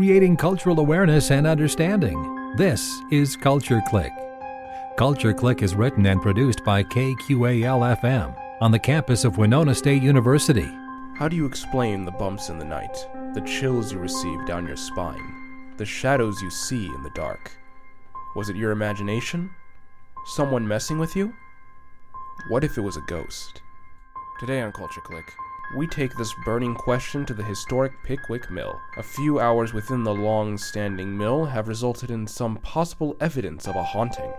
creating cultural awareness and understanding. This is Culture Clique. Culture Clique is written and produced by KQAL FM on the campus of Winona State University. How do you explain the bumps in the night, the chills you receive down your spine, the shadows you see in the dark? Was it your imagination? Someone messing with you? What if it was a ghost? Today on Culture Clique, we take this burning question to the historic Pickwick Mill. A few hours within the long standing mill have resulted in some possible evidence of a haunting.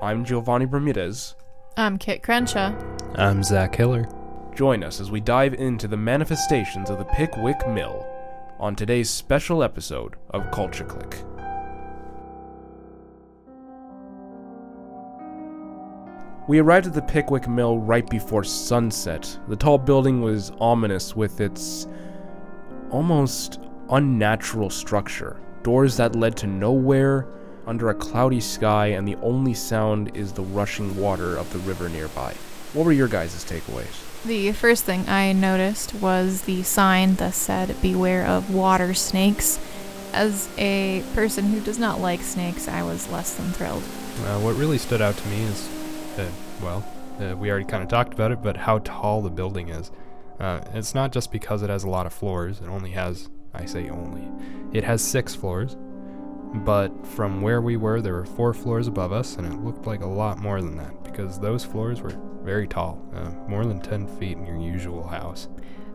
I'm Giovanni Bermudez. I'm Kit Crenshaw. I'm Zach Hiller. Join us as we dive into the manifestations of the Pickwick Mill on today's special episode of Culture Clique. We arrived at the Pickwick Mill right before sunset. The tall building was ominous with its almost unnatural structure. Doors that led to nowhere under a cloudy sky, and the only sound is the rushing water of the river nearby. What were your guys' takeaways? The first thing I noticed was the sign that said, Beware of water snakes. As a person who does not like snakes, I was less than thrilled. Uh, what really stood out to me is that, well, uh, we already kind of talked about it, but how tall the building is. Uh, it's not just because it has a lot of floors, it only has, I say only, it has six floors. But from where we were, there were four floors above us, and it looked like a lot more than that because those floors were very tall, uh, more than 10 feet in your usual house.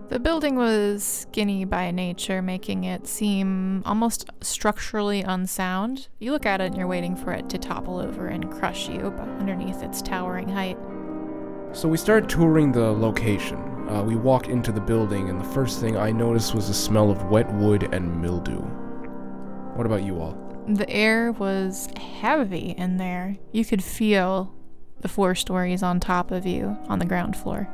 The building was skinny by nature, making it seem almost structurally unsound. You look at it and you're waiting for it to topple over and crush you but underneath its towering height. So we started touring the location. Uh, we walked into the building, and the first thing I noticed was the smell of wet wood and mildew. What about you all? The air was heavy in there. You could feel the four stories on top of you on the ground floor.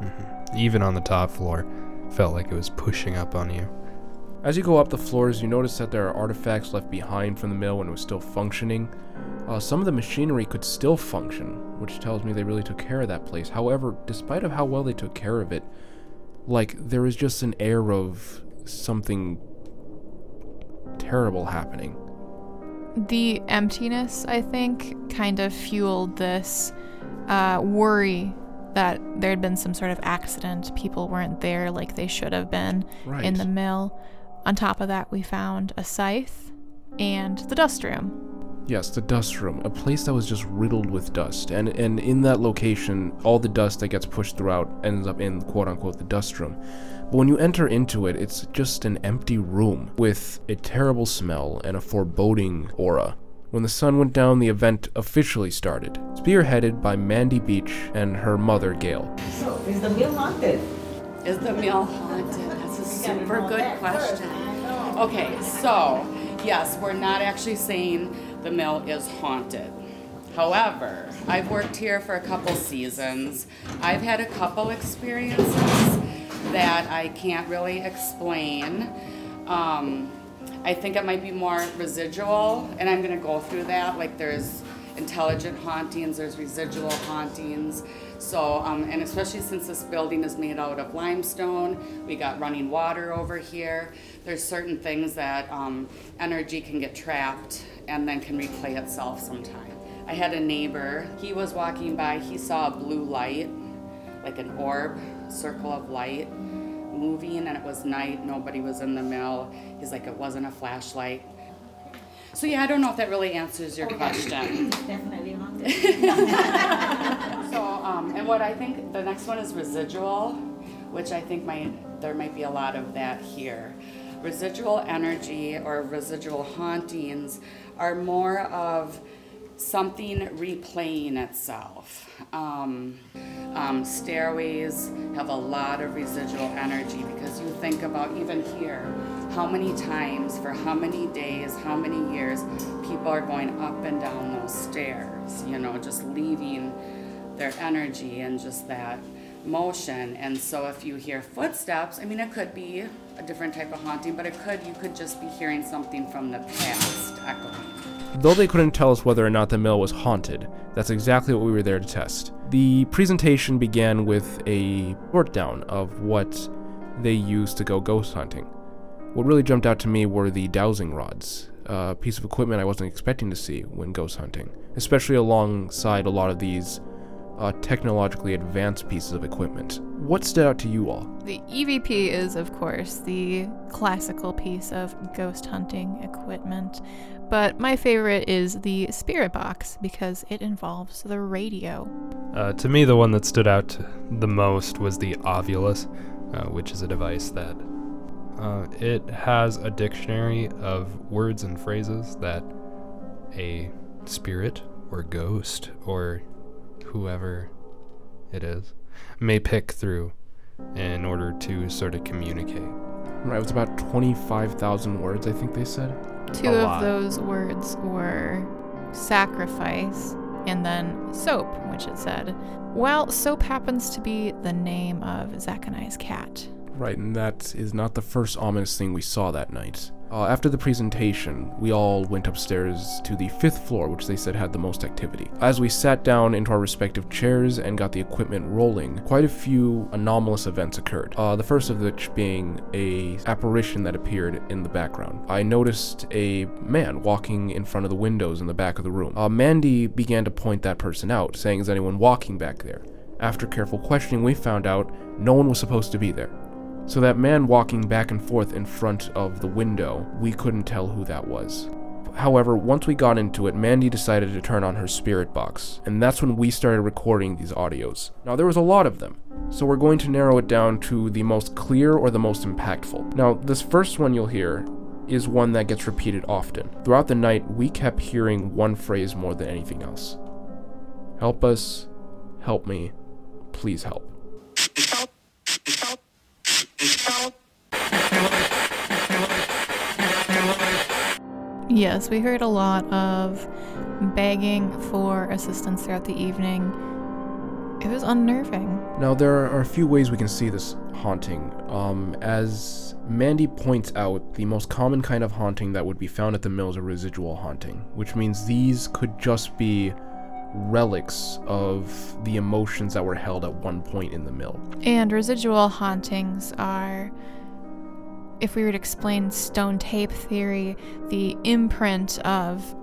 Mm-hmm. Even on the top floor, felt like it was pushing up on you. As you go up the floors, you notice that there are artifacts left behind from the mill when it was still functioning. Uh, some of the machinery could still function, which tells me they really took care of that place. However, despite of how well they took care of it, like there is just an air of something terrible happening. The emptiness, I think, kind of fueled this uh, worry that there had been some sort of accident. People weren't there like they should have been Right. in the mill. On top of that, we found a scythe and the dust room. Yes, the dust room, a place that was just riddled with dust. And and in that location, all the dust that gets pushed throughout ends up in quote unquote the dust room. But when you enter into it, it's just an empty room with a terrible smell and a foreboding aura. When the sun went down, the event officially started, spearheaded by Mandy Beach and her mother, Gail. So, is the mill haunted? Is the mill haunted? That's a super good question. Okay, so yes, we're not actually saying the mill is haunted. However, I've worked here for a couple seasons. I've had a couple experiences that I can't really explain. Um, I think it might be more residual, and I'm to go through that. Like there's intelligent hauntings, there's residual hauntings. So, um, and especially since this building is made out of limestone, we got running water over here. There's certain things that um, energy can get trapped and then can replay itself sometime. I had a neighbor, he was walking by, he saw a blue light, like an orb, circle of light moving, and it was night, nobody was in the mill. He's like, it wasn't a flashlight. So, yeah, I don't know if that really answers your question. Definitely haunted. So, um, and what I think the next one is residual, which I think might there might be a lot of that here. Residual energy or residual hauntings are more of something replaying itself. Um, um, stairways have a lot of residual energy because you think about even here, how many times for how many days, how many years people are going up and down those stairs, you know, just leaving their energy and just that motion. And so if you hear footsteps, I mean, it could be a different type of haunting, but it could, you could just be hearing something from the past echoing. Though they couldn't tell us whether or not the mill was haunted, that's exactly what we were there to test. The presentation began with a report down of what they used to go ghost hunting. What really jumped out to me were the dowsing rods, a piece of equipment I wasn't expecting to see when ghost hunting, especially alongside a lot of these uh, technologically advanced pieces of equipment. What stood out to you all? The EVP is, of course, the classical piece of ghost hunting equipment. But my favorite is the spirit box because it involves the radio. Uh, to me, the one that stood out the most was the Ovilus, uh, which is a device that uh, it has a dictionary of words and phrases that a spirit or ghost or whoever it is may pick through in order to sort of communicate. Right, it was about 25,000 words, I think they said. Two A of lot. those words were sacrifice and then soap, which it said. Well, soap happens to be the name of Zachariah's cat. Right, and that is not the first ominous thing we saw that night. Uh, after the presentation, we all went upstairs to the fifth floor, which they said had the most activity. As we sat down into our respective chairs and got the equipment rolling, quite a few anomalous events occurred. Uh, the first of which being a apparition that appeared in the background. I noticed a man walking in front of the windows in the back of the room. Uh, Mandy began to point that person out, saying, "Is anyone walking back there?" After careful questioning, we found out no one was supposed to be there. So that man walking back and forth in front of the window, we couldn't tell who that was. However, once we got into it, Mandy decided to turn on her spirit box, and that's when we started recording these audios. Now, there was a lot of them, so we're going to narrow it down to the most clear or the most impactful. Now, this first one you'll hear is one that gets repeated often. Throughout the night, we kept hearing one phrase more than anything else Help us, help me, please help. Yes, we heard a lot of begging for assistance throughout the evening. It was unnerving. Now, there are a few ways we can see this haunting. Um, as Mandy points out, the most common kind of haunting that would be found at the mill is a residual haunting, which means these could just be relics of the emotions that were held at one point in the mill. And residual hauntings are, if we were to explain stone tape theory, the imprint of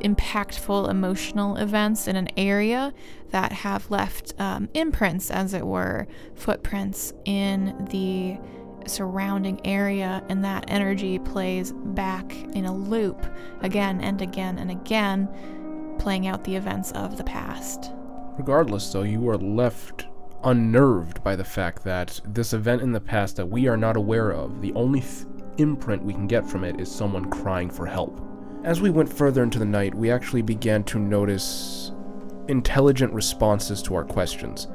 impactful emotional events in an area that have left um, imprints, as it were, footprints in the surrounding area, and that energy plays back in a loop again and again and again, playing out the events of the past. Regardless, though, you are left unnerved by the fact that this event in the past that we are not aware of, the only th- imprint we can get from it is someone crying for help. As we went further into the night, we actually began to notice intelligent responses to our questions.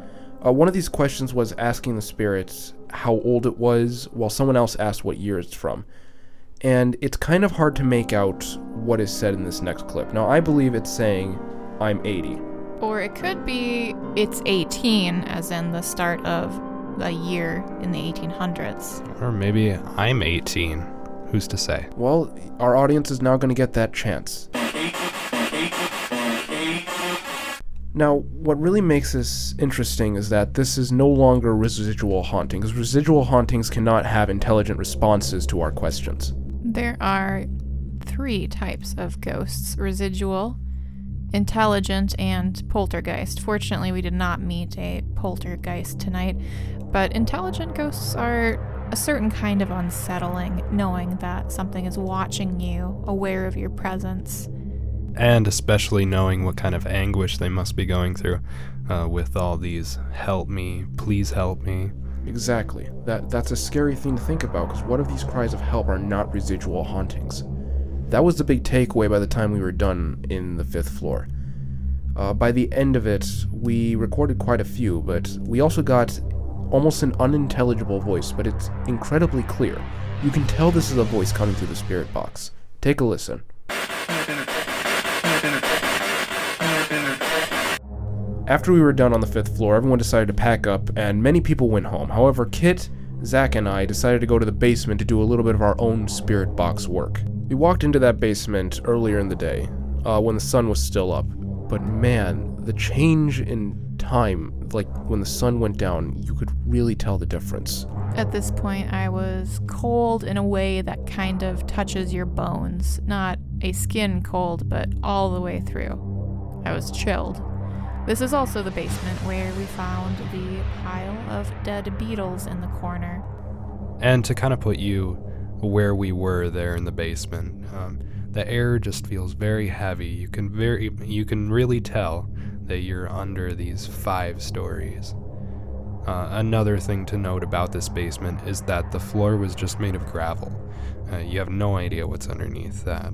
Uh, one of these questions was asking the spirits how old it was, while someone else asked what year it's from. And it's kind of hard to make out what is said in this next clip. Now, I believe it's saying, I'm 80. Or it could be it's 18, as in the start of a year in the 1800s. Or maybe I'm 18. Who's to say? Well, our audience is now going to get that chance. Now, what really makes this interesting is that this is no longer residual haunting, because residual hauntings cannot have intelligent responses to our questions. There are three types of ghosts residual, intelligent, and poltergeist. Fortunately, we did not meet a poltergeist tonight, but intelligent ghosts are a certain kind of unsettling, knowing that something is watching you, aware of your presence. And especially knowing what kind of anguish they must be going through uh, with all these help me, please help me. Exactly. That that's a scary thing to think about because what if these cries of help are not residual hauntings? That was the big takeaway by the time we were done in the fifth floor. Uh, by the end of it, we recorded quite a few, but we also got almost an unintelligible voice, but it's incredibly clear. You can tell this is a voice coming through the spirit box. Take a listen. After we were done on the fifth floor, everyone decided to pack up, and many people went home. However, Kit, Zach, and I decided to go to the basement to do a little bit of our own spirit box work. We walked into that basement earlier in the day, uh, when the sun was still up, but man, the change in time, like when the sun went down, you could really tell the difference. At this point, I was cold in a way that kind of touches your bones. Not a skin cold, but all the way through. I was chilled. This is also the basement where we found the pile of dead beetles in the corner. And to kind of put you where we were there in the basement, um, the air just feels very heavy. You can very you can really tell that you're under these five stories. Uh, another thing to note about this basement is that the floor was just made of gravel. Uh, you have no idea what's underneath that.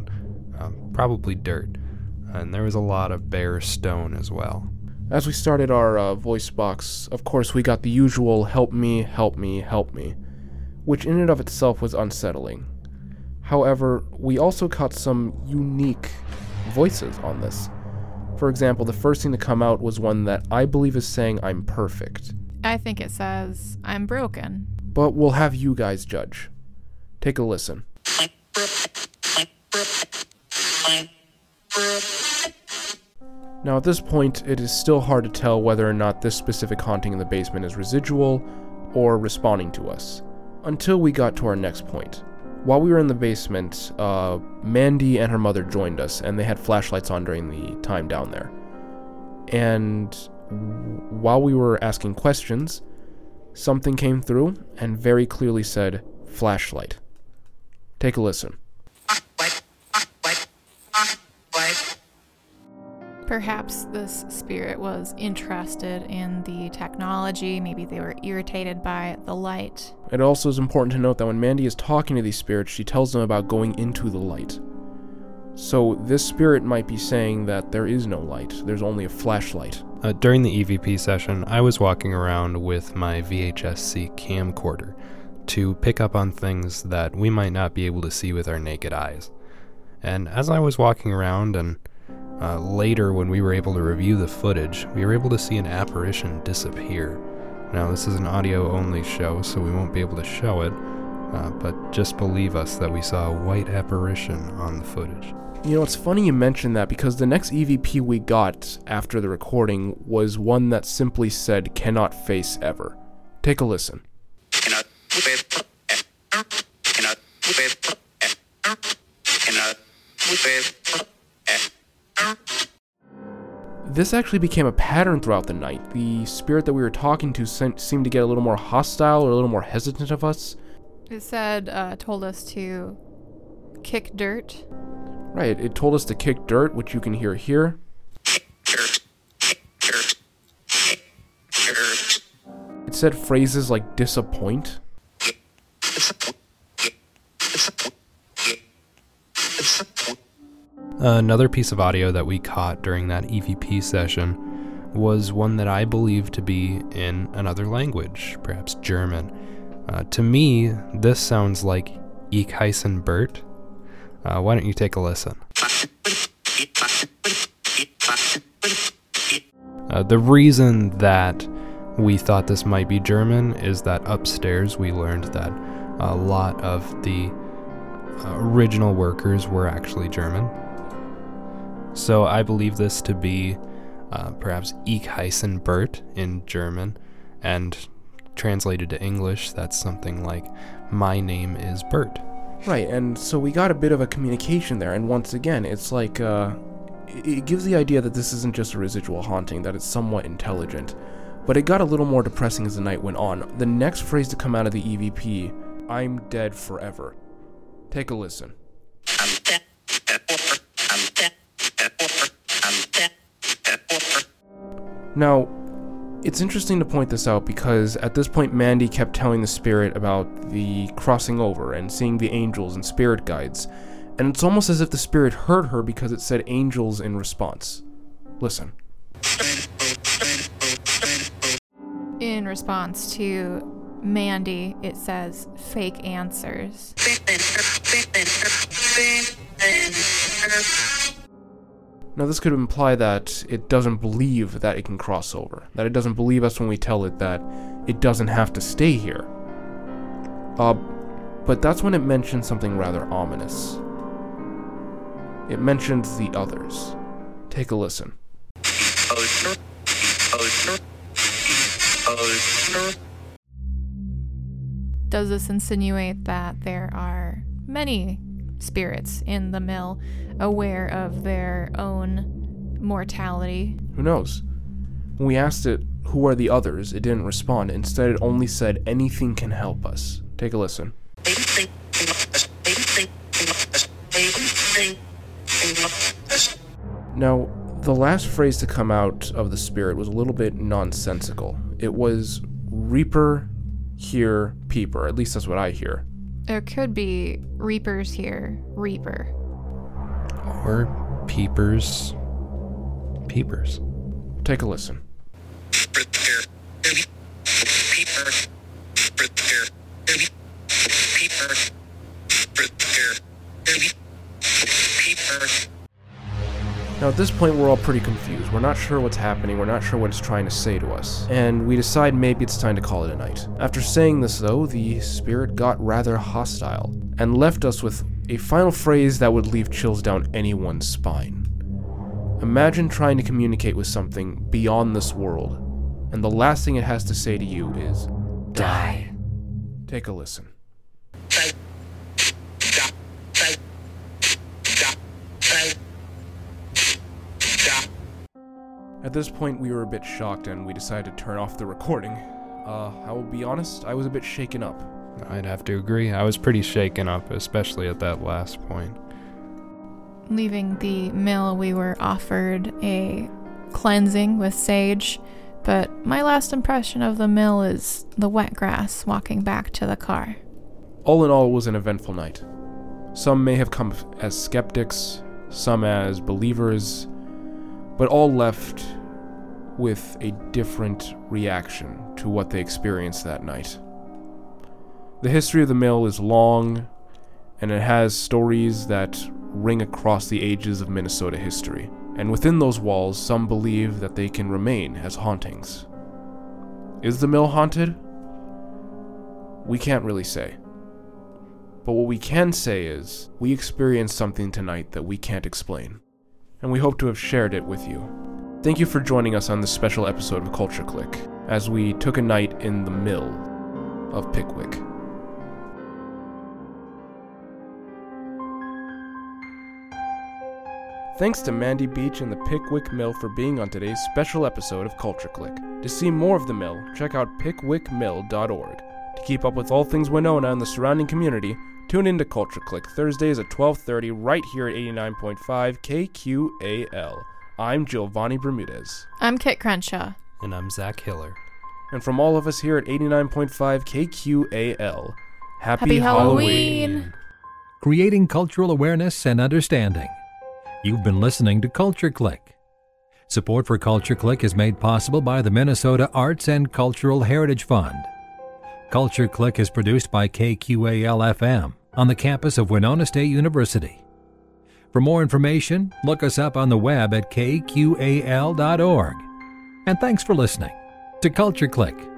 Um, probably dirt. And there was a lot of bare stone as well. As we started our uh, voice box, of course, we got the usual help me, help me, help me, which in and of itself was unsettling. However, we also caught some unique voices on this. For example, the first thing to come out was one that I believe is saying I'm perfect. I think it says, I'm broken. But we'll have you guys judge. Take a listen. Now, at this point, it is still hard to tell whether or not this specific haunting in the basement is residual or responding to us, until we got to our next point. While we were in the basement, uh, Mandy and her mother joined us, and they had flashlights on during the time down there. And while we were asking questions, something came through and very clearly said, flashlight. Take a listen. Perhaps this spirit was interested in the technology. Maybe they were irritated by the light. It also is important to note that when Mandy is talking to these spirits, she tells them about going into the light. So this spirit might be saying that there is no light, there's only a flashlight. Uh, during the EVP session, I was walking around with my VHS-C camcorder to pick up on things that we might not be able to see with our naked eyes. And as I was walking around and uh, later, when we were able to review the footage, we were able to see an apparition disappear. Now, this is an audio only show, so we won't be able to show it, uh, but just believe us that we saw a white apparition on the footage. You know, it's funny you mentioned that because the next EVP we got after the recording was one that simply said cannot face ever. Take a listen. cannot with cannot with cannot with This actually became a pattern throughout the night. The spirit that we were talking to seemed to get a little more hostile or a little more hesitant of us. It said, uh, told us to kick dirt. Right, it told us to kick dirt, which you can hear here. It said phrases like disappoint. Another piece of audio that we caught during that EVP session was one that I believe to be in another language, perhaps German. Uh, to me, this sounds like Ich Bert. Uh, why don't you take a listen? Uh, the reason that we thought this might be German is that upstairs we learned that a lot of the uh, original workers were actually German. So I believe this to be uh, perhaps Ich heißen Bert in German, and translated to English, that's something like My name is Bert. Right, and so we got a bit of a communication there, and once again, it's like, uh, it it gives the idea that this isn't just a residual haunting, that it's somewhat intelligent. But it got a little more depressing as the night went on. The next phrase to come out of the EVP, I'm dead forever. Take a listen. Now, it's interesting to point this out because at this point, Mandy kept telling the spirit about the crossing over and seeing the angels and spirit guides, and it's almost as if the spirit heard her because it said angels in response. Listen. In response to Mandy, it says fake answers. Now, this could imply that it doesn't believe that it can cross over, that it doesn't believe us when we tell it that it doesn't have to stay here. Uh, but that's when it mentions something rather ominous. It mentions the others. Take a listen. Does this insinuate that there are many spirits in the mill aware of their own mortality? Who knows? When we asked it, who are the others, it didn't respond. Instead, it only said, anything can help us. Take a listen. Now, the last phrase to come out of the spirit was a little bit nonsensical. It was Reaper, hear, peeper. At least that's what I hear. There could be reapers here, reaper. Or peepers. Peepers. Take a listen. Now, at this point, we're all pretty confused. We're not sure what's happening, we're not sure what it's trying to say to us, and we decide maybe it's time to call it a night. After saying this, though, the spirit got rather hostile and left us with a final phrase that would leave chills down anyone's spine. Imagine trying to communicate with something beyond this world, and the last thing it has to say to you is, Die. Take a listen. At this point, we were a bit shocked and we decided to turn off the recording. Uh, I will be honest, I was a bit shaken up. I'd have to agree. I was pretty shaken up, especially at that last point. Leaving the mill, we were offered a cleansing with sage, but my last impression of the mill is the wet grass walking back to the car. All in all, it was an eventful night. Some may have come as skeptics, some as believers, but all left with a different reaction to what they experienced that night. The history of the mill is long, and it has stories that ring across the ages of Minnesota history. And within those walls, some believe that they can remain as hauntings. Is the mill haunted? We can't really say. But what we can say is, we experienced something tonight that we can't explain. And we hope to have shared it with you. Thank you for joining us on this special episode of Culture Clique, as we took a night in the mill of Pickwick. Thanks to Mandy Beach and the Pickwick Mill for being on today's special episode of Culture Clique. To see more of the mill, check out pickwickmill.org. To keep up with all things Winona and the surrounding community, tune in to Culture Clique Thursdays at 12:30 right here at 89.5 KQAL. I'm Giovanni Bermudez. I'm Kit Crenshaw. And I'm Zach Hiller. And from all of us here at 89.5 KQAL, happy, Happy Halloween. creating cultural awareness and understanding. You've been listening to Culture Clique. Support for Culture Clique is made possible by the Minnesota Arts and Cultural Heritage Fund. Culture Clique is produced by KQAL FM on the campus of Winona State University. For more information, look us up on the web at kqal.org. And thanks for listening to Culture Clique.